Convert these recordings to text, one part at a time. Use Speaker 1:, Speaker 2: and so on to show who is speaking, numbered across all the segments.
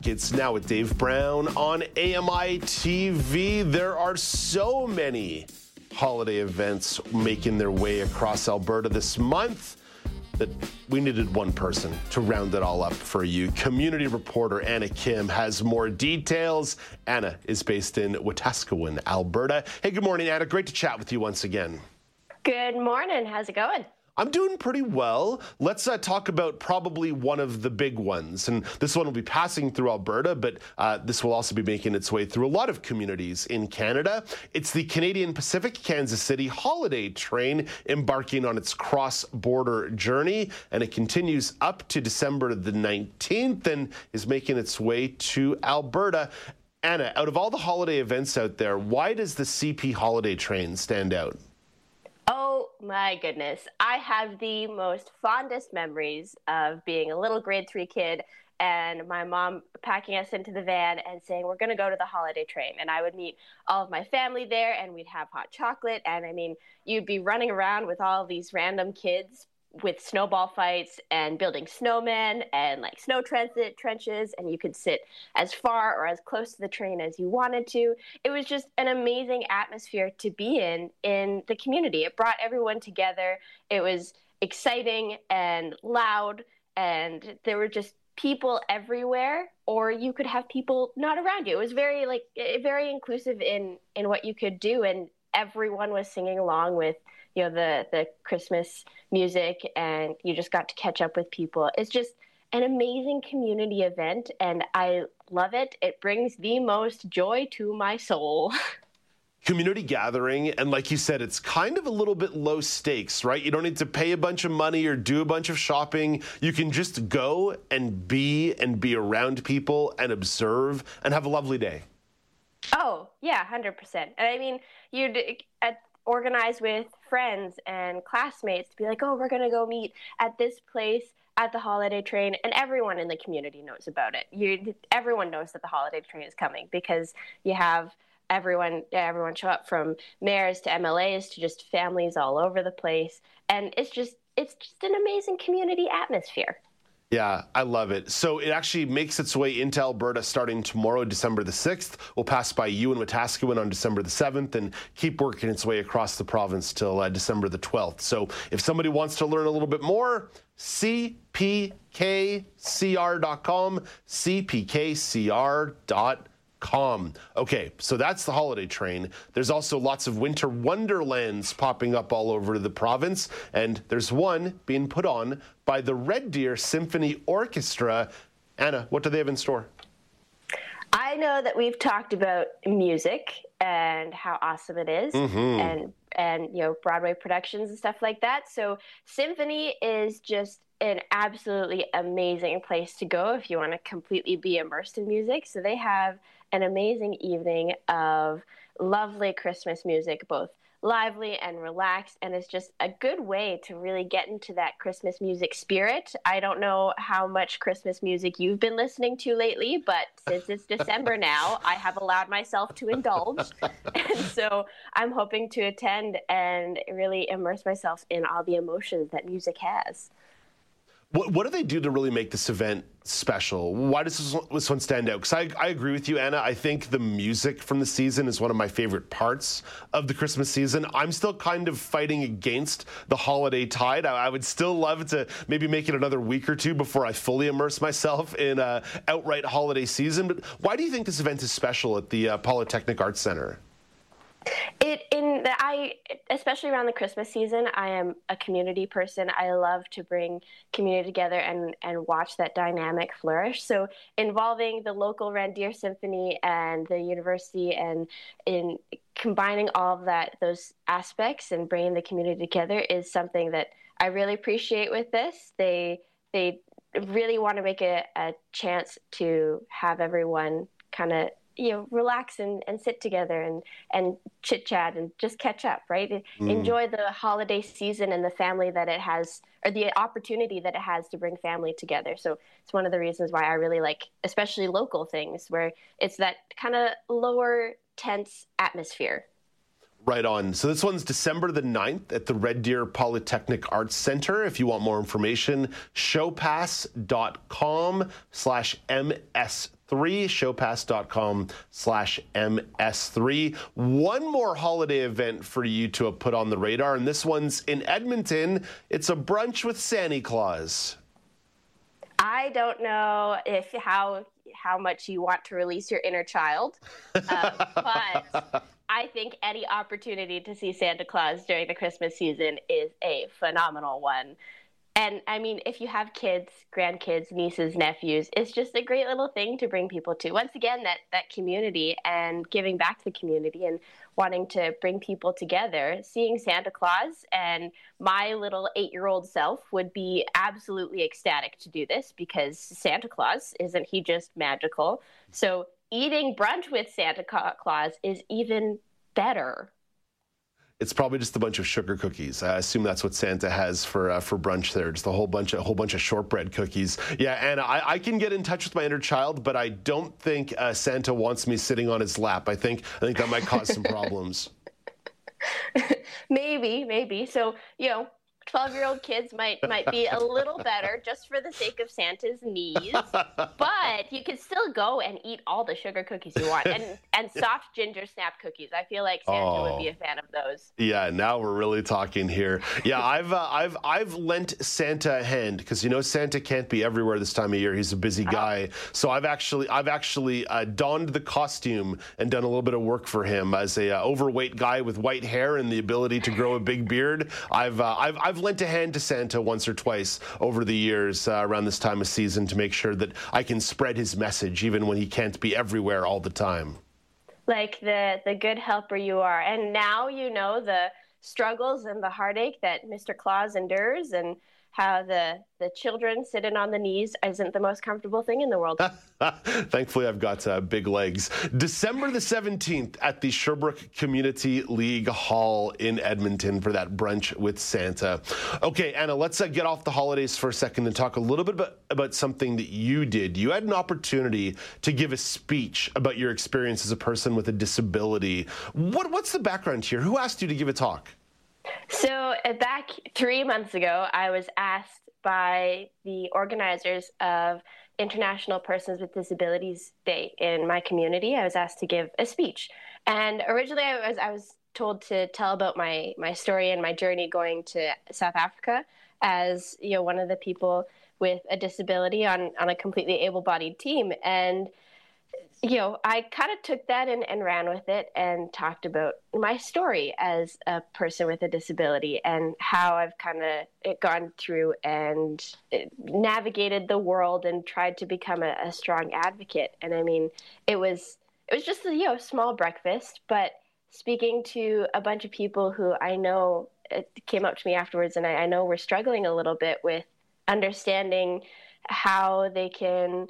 Speaker 1: Back. It's now with Dave Brown on AMI TV. There are so many holiday events making their way across Alberta this month that we needed one person to round it all up for you. Community reporter Anna Kim has more details. Anna is based in Wetaskiwin, Alberta. Hey, good morning, Anna. Great to chat with you once again.
Speaker 2: Good morning. How's it going?
Speaker 1: I'm doing pretty well. Let's uh, talk about probably one of the big ones. And this one will be passing through Alberta, but uh, this will also be making its way through a lot of communities in Canada. It's the Canadian Pacific Kansas City holiday train embarking on its cross border journey. And it continues up to December the 19th and is making its way to Alberta. Anna, out of all the holiday events out there, why does the CP holiday train stand out?
Speaker 2: My goodness. I have the most fondest memories of being a little grade three kid and my mom packing us into the van and saying, We're going to go to the holiday train. And I would meet all of my family there and we'd have hot chocolate. And I mean, you'd be running around with all these random kids with snowball fights and building snowmen and like snow transit trenches and you could sit as far or as close to the train as you wanted to. It was just an amazing atmosphere to be in in the community. It brought everyone together. It was exciting and loud and there were just people everywhere or you could have people not around you. It was very like eh, very inclusive in in what you could do and everyone was singing along with you know the the Christmas music, and you just got to catch up with people. It's just an amazing community event, and I love it. It brings the most joy to my soul.
Speaker 1: community gathering and like you said it's kind of a little bit low stakes right you don't need to pay a bunch of money or do a bunch of shopping you can just go and be and be around people and observe and have a lovely day
Speaker 2: oh yeah 100% and i mean you at organize with friends and classmates to be like, oh, we're going to go meet at this place at the holiday train and everyone in the community knows about it. You everyone knows that the holiday train is coming because you have everyone everyone show up from mayors to mlas to just families all over the place. And it's just it's just an amazing community atmosphere
Speaker 1: yeah, I love it. So it actually makes its way into Alberta starting tomorrow, December the 6th. We'll pass by you in Wetaskiwin on December the 7th and keep working its way across the province till uh, December the 12th. So if somebody wants to learn a little bit more, cpkcr.com, cpkcr.com calm. Okay, so that's the holiday train. There's also lots of winter wonderlands popping up all over the province, and there's one being put on by the Red Deer Symphony Orchestra. Anna, what do they have in store?
Speaker 2: I know that we've talked about music and how awesome it is, mm-hmm. and and you know Broadway productions and stuff like that. So symphony is just an absolutely amazing place to go if you want to completely be immersed in music. So they have an amazing evening of lovely Christmas music, both lively and relaxed and it's just a good way to really get into that Christmas music spirit. I don't know how much Christmas music you've been listening to lately, but since it's December now, I have allowed myself to indulge. and so I'm hoping to attend and really immerse myself in all the emotions that music has.
Speaker 1: What, what do they do to really make this event special? Why does this one, stand out? Because I, I agree with you, Anna. I think the music from the season is one of my favorite parts of the Christmas season. I'm still kind of fighting against the holiday tide. I, I would still love to maybe make it another week or two before I fully immerse myself in a outright holiday season. But why do you think this event is special at the uh, Polytechnic Arts Center?
Speaker 2: It in the I especially around the Christmas season, I am a community person. I love to bring community together and and watch that dynamic flourish. So involving the local Red Deer Symphony and the university and in combining all of that those aspects and bringing the community together is something that I really appreciate with this. They they really want to make a, a chance to have everyone kind of you know relax and, and sit together and and chit chat and just catch up right? Mm. enjoy the holiday season and the family that it has or the opportunity that it has to bring family together. So it's one of the reasons why i really like especially local things where it's that kind of lower tense atmosphere
Speaker 1: Right on. So this one's December the 9th at the Red Deer Polytechnic Arts Center. If you want more information, showpass.com slash ms3, showpass.com slash ms3. One more holiday event for you to have put on the radar, and this one's in Edmonton. It's a brunch with Santa Claus.
Speaker 2: I don't know if how how much you want to release your inner child, uh, but I think any opportunity to see Santa Claus during the Christmas season is a phenomenal one. And I mean, if you have kids, grandkids, nieces, nephews, it's just a great little thing to bring people to. Once again, that that community and giving back to the community and wanting to bring people together. Seeing Santa Claus and my little eight-year-old self would be absolutely ecstatic to do this because Santa Claus isn't he just magical? So eating brunch with Santa Claus is even better.
Speaker 1: It's probably just a bunch of sugar cookies. I assume that's what Santa has for uh, for brunch there. Just a whole bunch of a whole bunch of shortbread cookies. Yeah, and I, I can get in touch with my inner child, but I don't think uh, Santa wants me sitting on his lap. I think I think that might cause some problems.
Speaker 2: maybe, maybe. So you know, 12 year old kids might might be a little better just for the sake of Santa's knees. But you can still go and eat all the sugar cookies you want and, and soft ginger snap cookies. I feel like Santa oh. would be a fan of those.
Speaker 1: Yeah, now we're really talking here. Yeah, I've uh, I've I've lent Santa a hand because you know Santa can't be everywhere this time of year. He's a busy uh-huh. guy. Oh. So I've actually I've actually uh, donned the costume and done a little bit of work for him as a uh, overweight guy with white hair and the ability to grow a big beard. I've uh, I've I've lent a hand to Santa once or twice over the years uh, around this time of season to make sure that I can spread his message even when he can't be everywhere all the time.
Speaker 2: Like the the good helper you are, and now you know the struggles and the heartache that Mr. Claus endures, and how the the children sitting on the knees isn't the most comfortable thing in the world.
Speaker 1: Thankfully, I've got uh, big legs. December the 17th at the Sherbrooke Community League Hall in Edmonton for that brunch with Santa. Okay, Anna, let's uh, get off the holidays for a second and talk a little bit about, about something that you did. You had an opportunity to give a speech about your experience as a person with a disability. What, what's the background here? Who asked you to give a talk?
Speaker 2: So, uh, back three months ago, I was asked by the organizers of International Persons with Disabilities Day in my community. I was asked to give a speech, and originally I was I was told to tell about my my story and my journey going to South Africa as you know one of the people with a disability on on a completely able-bodied team and you know, I kind of took that and, and ran with it and talked about my story as a person with a disability and how I've kind of gone through and uh, navigated the world and tried to become a, a strong advocate. And I mean, it was it was just a you know small breakfast, but speaking to a bunch of people who I know came up to me afterwards, and I, I know we're struggling a little bit with understanding how they can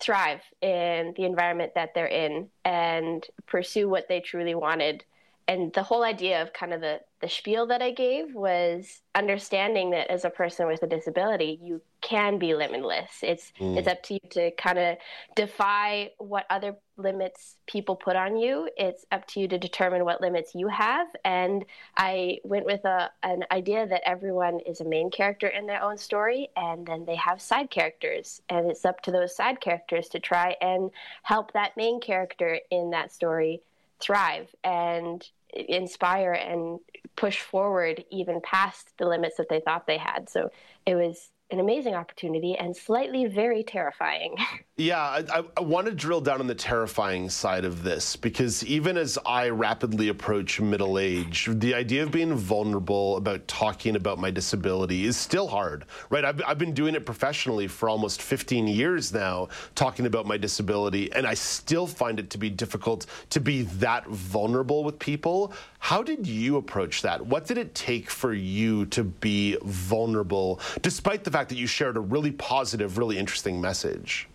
Speaker 2: thrive in the environment that they're in and pursue what they truly wanted. And the whole idea of kind of the, the spiel that I gave was understanding that as a person with a disability, you can be limitless. It's mm. it's up to you to kind of defy what other limits people put on you. It's up to you to determine what limits you have. And I went with a an idea that everyone is a main character in their own story, and then they have side characters, and it's up to those side characters to try and help that main character in that story thrive and inspire and push forward even past the limits that they thought they had. So it was an amazing opportunity and slightly very terrifying.
Speaker 1: Yeah, I, I, want to drill down on the terrifying side of this because even as I rapidly approach middle age, the idea of being vulnerable about talking about my disability is still hard, right? I've, I've been doing it professionally for almost 15 years now, talking about my disability, and I still find it to be difficult to be that vulnerable with people. How did you approach that? What did it take for you to be vulnerable, despite the fact that you shared a really positive, really interesting message?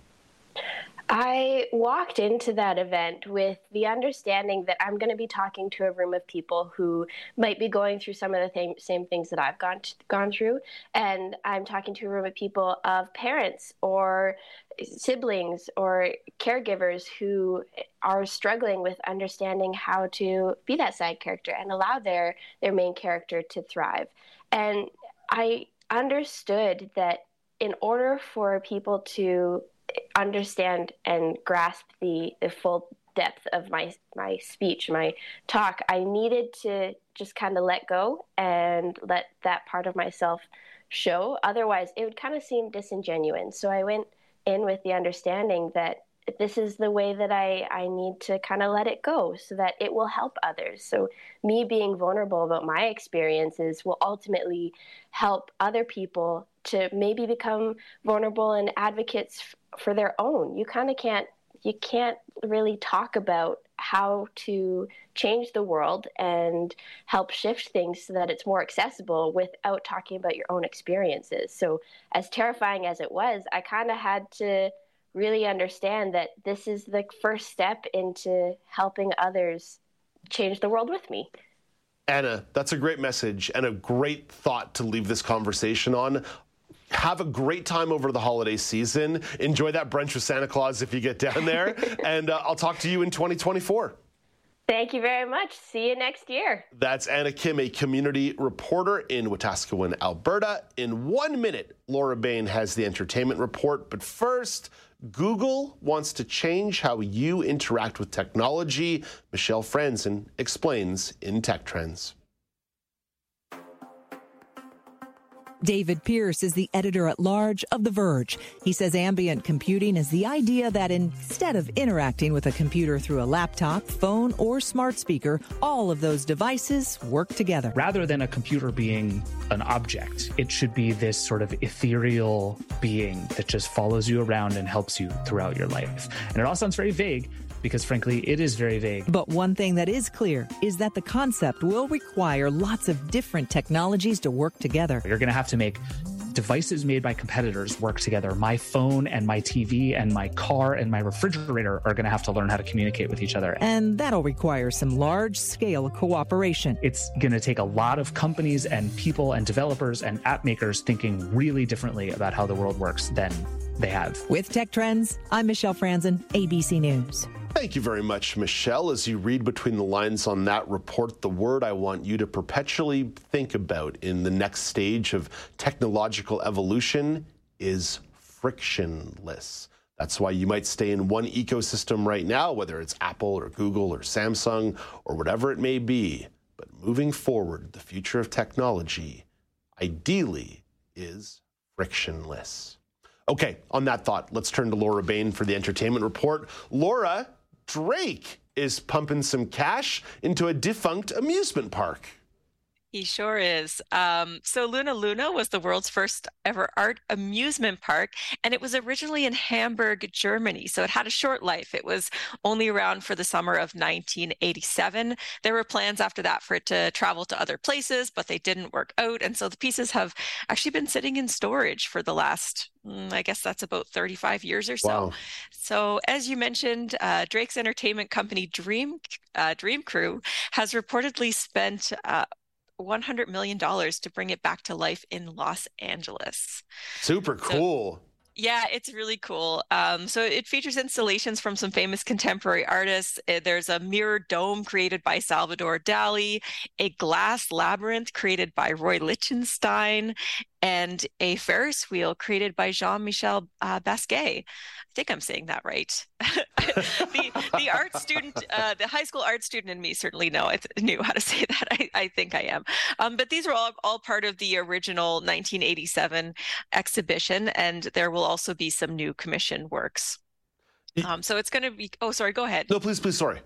Speaker 2: I walked into that event with the understanding that I'm going to be talking to a room of people who might be going through some of the th- same things that I've gone to, gone through, and I'm talking to a room of people of parents or siblings or caregivers who are struggling with understanding how to be that side character and allow their their main character to thrive. And I understood that in order for people to understand and grasp the, the full depth of my my speech, my talk, I needed to just kind of let go and let that part of myself show. Otherwise, it would kind of seem disingenuous. So I went in with the understanding that this is the way that I, I need to kind of let it go so that it will help others. So, me being vulnerable about my experiences will ultimately help other people to maybe become vulnerable and advocates for their own. You kind of can't you can't really talk about how to change the world and help shift things so that it's more accessible without talking about your own experiences. So, as terrifying as it was, I kind of had to really understand that this is the first step into helping others change the world with me.
Speaker 1: Anna, that's a great message and a great thought to leave this conversation on have a great time over the holiday season. Enjoy that brunch with Santa Claus if you get down there. and uh, I'll talk to you in 2024.
Speaker 2: Thank you very much. See you next year.
Speaker 1: That's Anna Kim, a community reporter in Wetaskiwin, Alberta. In one minute, Laura Bain has the entertainment report. But first, Google wants to change how you interact with technology. Michelle Franzen explains in Tech Trends.
Speaker 3: David Pierce is the editor at large of The Verge. He says ambient computing is the idea that instead of interacting with a computer through a laptop, phone, or smart speaker, all of those devices work together.
Speaker 4: Rather than a computer being an object, it should be this sort of ethereal being that just follows you around and helps you throughout your life. And it all sounds very vague, because frankly, it is very vague.
Speaker 3: But one thing that is clear is that the concept will require lots of different technologies to work together.
Speaker 4: You're going to have to make devices made by competitors work together. My phone and my TV and my car and my refrigerator are going to have to learn how to communicate with each other.
Speaker 3: And that'll require some large scale cooperation.
Speaker 4: It's going to take a lot of companies and people and developers and app makers thinking really differently about how the world works than they have.
Speaker 3: With Tech Trends, I'm Michelle Franzen, ABC News.
Speaker 1: Thank you very much, Michelle. As you read between the lines on that report, the word I want you to perpetually think about in the next stage of technological evolution is frictionless. That's why you might stay in one ecosystem right now, whether it's Apple or Google or Samsung or whatever it may be. But moving forward, the future of technology ideally is frictionless. Okay, on that thought, let's turn to Laura Bain for the entertainment report. Laura, Drake is pumping some cash into a defunct amusement park.
Speaker 5: He sure is. Um, so Luna Luna was the world's first ever art amusement park, and it was originally in Hamburg, Germany. So it had a short life. It was only around for the summer of 1987. There were plans after that for it to travel to other places, but they didn't work out. And so the pieces have actually been sitting in storage for the last, mm, I guess that's about 35 years or so. Wow. So as you mentioned, uh, Drake's entertainment company Dream uh, Dream Crew has reportedly spent uh, $100 million to bring it back to life in Los Angeles.
Speaker 1: Super cool. So,
Speaker 5: yeah, it's really cool. Um, so it features installations from some famous contemporary artists. Eh, there's a mirror dome created by Salvador Dali, a glass labyrinth created by Roy Lichtenstein, and a Ferris wheel created by Jean Michel uh, Basquiat. I think I'm saying that right. the, the art student, uh, the high school art student in me certainly know I th- knew how to say that. I, I think I am. Um, but these are all, all part of the original 1987 exhibition, and there will also be some new commission works. Um, so it's going to be. Oh, sorry. Go ahead.
Speaker 1: No, please, please. Sorry.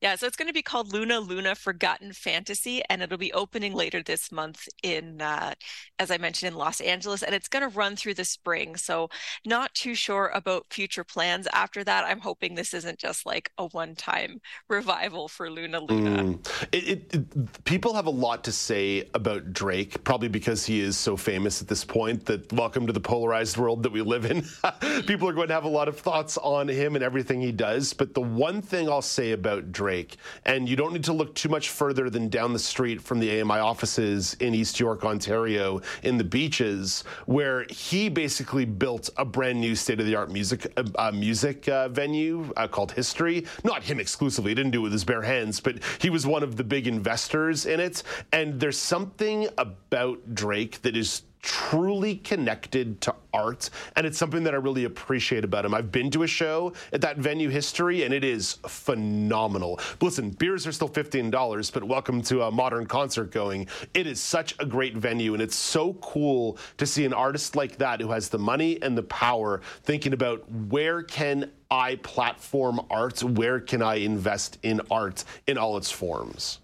Speaker 5: Yeah, so it's going to be called Luna Luna Forgotten Fantasy, and it'll be opening later this month in, uh, as I mentioned, in Los Angeles, and it's going to run through the spring. So, not too sure about future plans after that. I'm hoping this isn't just like a one-time revival for Luna Luna.
Speaker 1: Mm. It, it, it, people have a lot to say about Drake, probably because he is so famous at this point. That welcome to the polarized world that we live in. people are going to have a lot of thoughts on him and everything he does. But the one thing I'll say about Drake, and you don't need to look too much further than down the street from the AMI offices in East York, Ontario, in the beaches, where he basically built a brand new state of the art music uh, uh, music uh, venue uh, called History. Not him exclusively; he didn't do it with his bare hands, but he was one of the big investors in it. And there's something about Drake that is truly connected to art, and it's something that I really appreciate about him. I've been to a show at that venue history, and it is phenomenal. But listen, beers are still $15, but welcome to a modern concert going. It is such a great venue, and it's so cool to see an artist like that who has the money and the power thinking about where can I platform art, where can I invest in art in all its forms.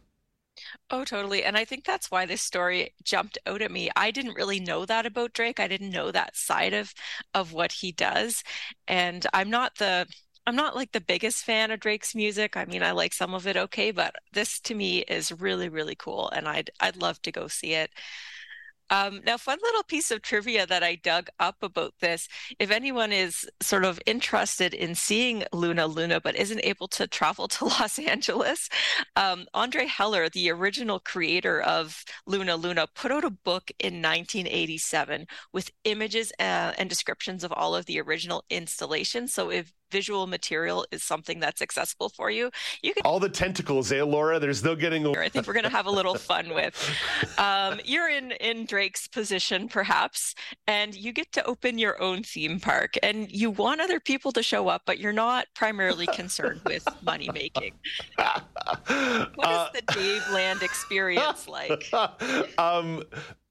Speaker 5: Oh, totally. And I think that's why this story jumped out at me. I didn't really know that about Drake. I didn't know that side of of what he does. And I'm not the I'm not like the biggest fan of Drake's music. I mean, I like some of it okay, but this to me is really really cool and I'd I'd love to go see it. Um, now, fun little piece of trivia that I dug up about this. If anyone is sort of interested in seeing Luna Luna but isn't able to travel to Los Angeles, um, Andre Heller, the original creator of Luna Luna, put out a book in 1987 with images uh, and descriptions of all of the original installations. So if visual material is something that's accessible for you, you can.
Speaker 1: All the tentacles, eh, Laura? There's no getting.
Speaker 5: I think we're going to have a little fun with. Um, you're in in Drake's position, perhaps, and you get to open your own theme park, and you want other people to show up, but you're not primarily concerned with money making. What is uh, the Dave Land experience like?
Speaker 1: Um,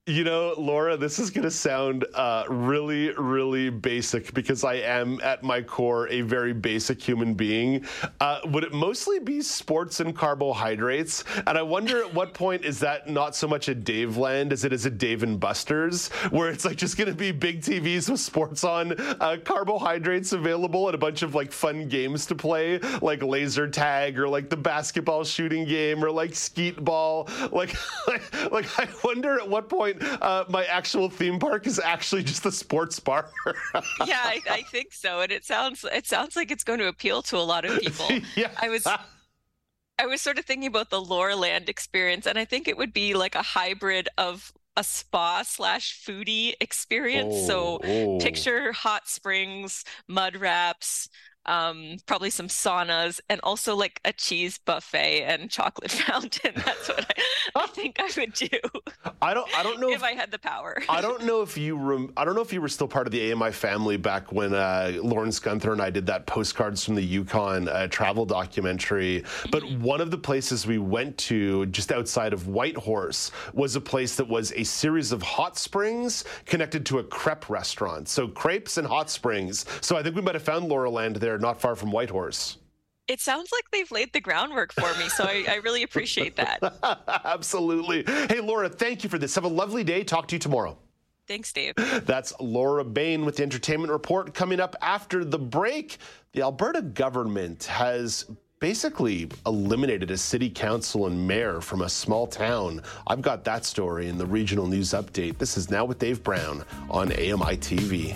Speaker 1: you know, Laura, this is going to sound uh, really, really basic because I am at my core a very basic human being. Uh, would it mostly be sports and carbohydrates? And I wonder at what point is that not so much a Dave land as it is a Dave and Buster's, where it's like just going to be big TVs with sports on, uh, carbohydrates available, and a bunch of like fun games to play, like laser tag or like the basketball shooting game or like skeet ball. Like, like, like I wonder at what point point, uh, my actual theme park is actually just a sports bar.
Speaker 5: yeah, I, I, think so, and it sounds it sounds like it's going to appeal to a lot of people.
Speaker 1: yeah,
Speaker 5: I was. I was sort of thinking about the Loreland experience, and I think it would be like a hybrid of a spa slash foodie experience. Oh, so oh. picture hot springs, mud wraps, um, probably some saunas, and also like a cheese buffet and chocolate fountain. That's what I, I think I would do.
Speaker 1: I don't. I don't know
Speaker 5: if, if I had the power.
Speaker 1: I don't know if you. Rem, I don't know if you were still part of the AMI family back when uh, Lawrence Gunther and I did that postcards from the Yukon uh, travel documentary. But mm-hmm. one of the places we went to just outside of Whitehorse was a place that was a series of hot springs connected to a crepe restaurant. So crepes and hot springs. So I think we might have found Laura Land there there, not far from Whitehorse.
Speaker 5: It sounds like they've laid the groundwork for me, so I, I really appreciate that.
Speaker 1: Absolutely. Hey, Laura, thank you for this. Have a lovely day. Talk to you tomorrow.
Speaker 5: Thanks, Dave.
Speaker 1: That's Laura Bain with the Entertainment Report coming up after the break. The Alberta government has basically eliminated a city council and mayor from a small town. I've got that story in the regional news update. This is Now with Dave Brown on AMI TV.